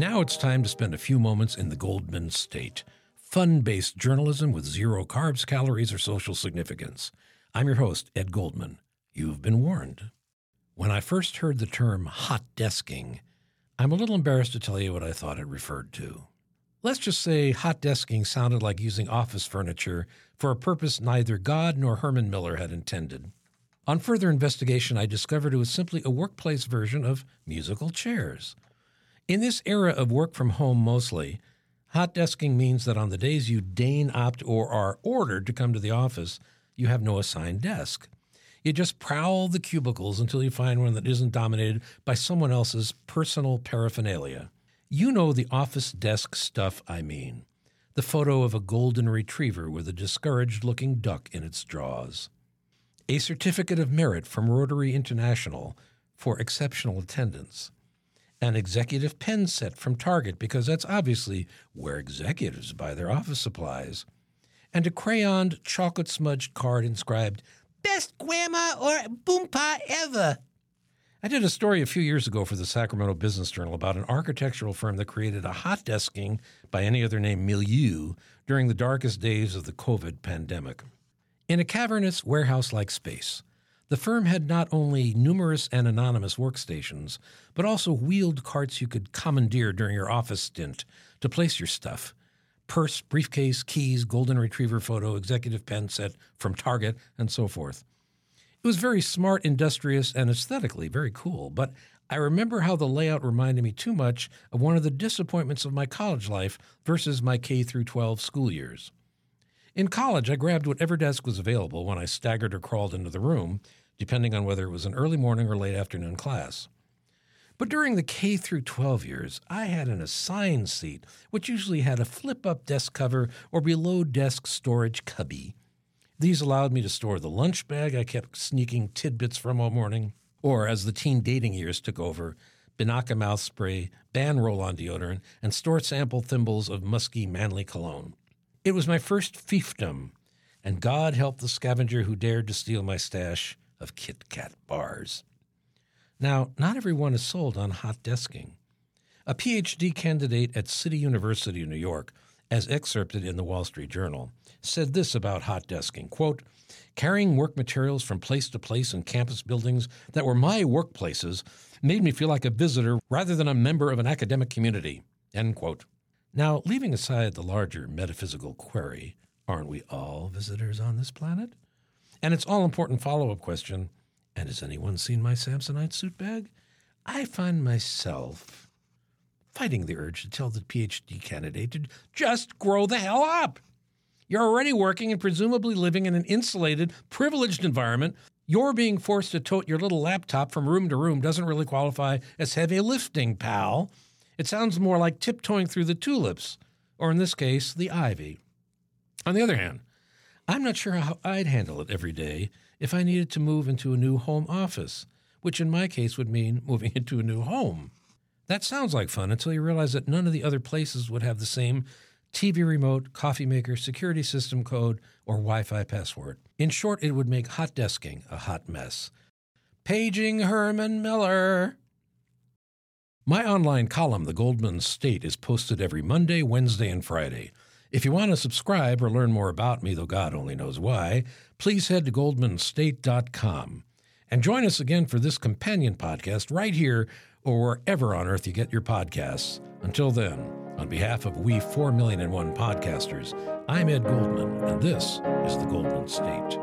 And now it's time to spend a few moments in the Goldman state. Fun based journalism with zero carbs, calories, or social significance. I'm your host, Ed Goldman. You've been warned. When I first heard the term hot desking, I'm a little embarrassed to tell you what I thought it referred to. Let's just say hot desking sounded like using office furniture for a purpose neither God nor Herman Miller had intended. On further investigation, I discovered it was simply a workplace version of musical chairs. In this era of work from home mostly, hot desking means that on the days you deign opt or are ordered to come to the office, you have no assigned desk. You just prowl the cubicles until you find one that isn't dominated by someone else's personal paraphernalia. You know the office desk stuff I mean. The photo of a golden retriever with a discouraged looking duck in its jaws. A certificate of merit from Rotary International for exceptional attendance. An executive pen set from Target because that's obviously where executives buy their office supplies. And a crayoned, chocolate smudged card inscribed best grandma or boompa ever. I did a story a few years ago for the Sacramento Business Journal about an architectural firm that created a hot desking by any other name milieu during the darkest days of the COVID pandemic. In a cavernous warehouse like space, the firm had not only numerous and anonymous workstations, but also wheeled carts you could commandeer during your office stint to place your stuff purse, briefcase, keys, golden retriever photo, executive pen set from Target, and so forth. It was very smart, industrious, and aesthetically very cool, but I remember how the layout reminded me too much of one of the disappointments of my college life versus my K through 12 school years. In college, I grabbed whatever desk was available when I staggered or crawled into the room, depending on whether it was an early morning or late afternoon class. But during the K through 12 years, I had an assigned seat, which usually had a flip up desk cover or below desk storage cubby. These allowed me to store the lunch bag I kept sneaking tidbits from all morning, or as the teen dating years took over, Binaca mouth spray, Ban roll on deodorant, and store sample thimbles of musky manly cologne. It was my first fiefdom, and God help the scavenger who dared to steal my stash of Kit Kat bars. Now, not everyone is sold on hot desking. A PhD candidate at City University of New York, as excerpted in the Wall Street Journal, said this about hot desking quote, Carrying work materials from place to place in campus buildings that were my workplaces made me feel like a visitor rather than a member of an academic community. End quote. Now, leaving aside the larger metaphysical query, aren't we all visitors on this planet? And its all important follow up question and has anyone seen my Samsonite suit bag? I find myself fighting the urge to tell the PhD candidate to just grow the hell up. You're already working and presumably living in an insulated, privileged environment. Your being forced to tote your little laptop from room to room doesn't really qualify as heavy lifting, pal. It sounds more like tiptoeing through the tulips, or in this case, the ivy. On the other hand, I'm not sure how I'd handle it every day if I needed to move into a new home office, which in my case would mean moving into a new home. That sounds like fun until you realize that none of the other places would have the same TV remote, coffee maker, security system code, or Wi Fi password. In short, it would make hot desking a hot mess. Paging Herman Miller. My online column, The Goldman State, is posted every Monday, Wednesday, and Friday. If you want to subscribe or learn more about me, though God only knows why, please head to goldmanstate.com. And join us again for this companion podcast right here or wherever on earth you get your podcasts. Until then, on behalf of we 4 million and one podcasters, I'm Ed Goldman, and this is the Goldman State.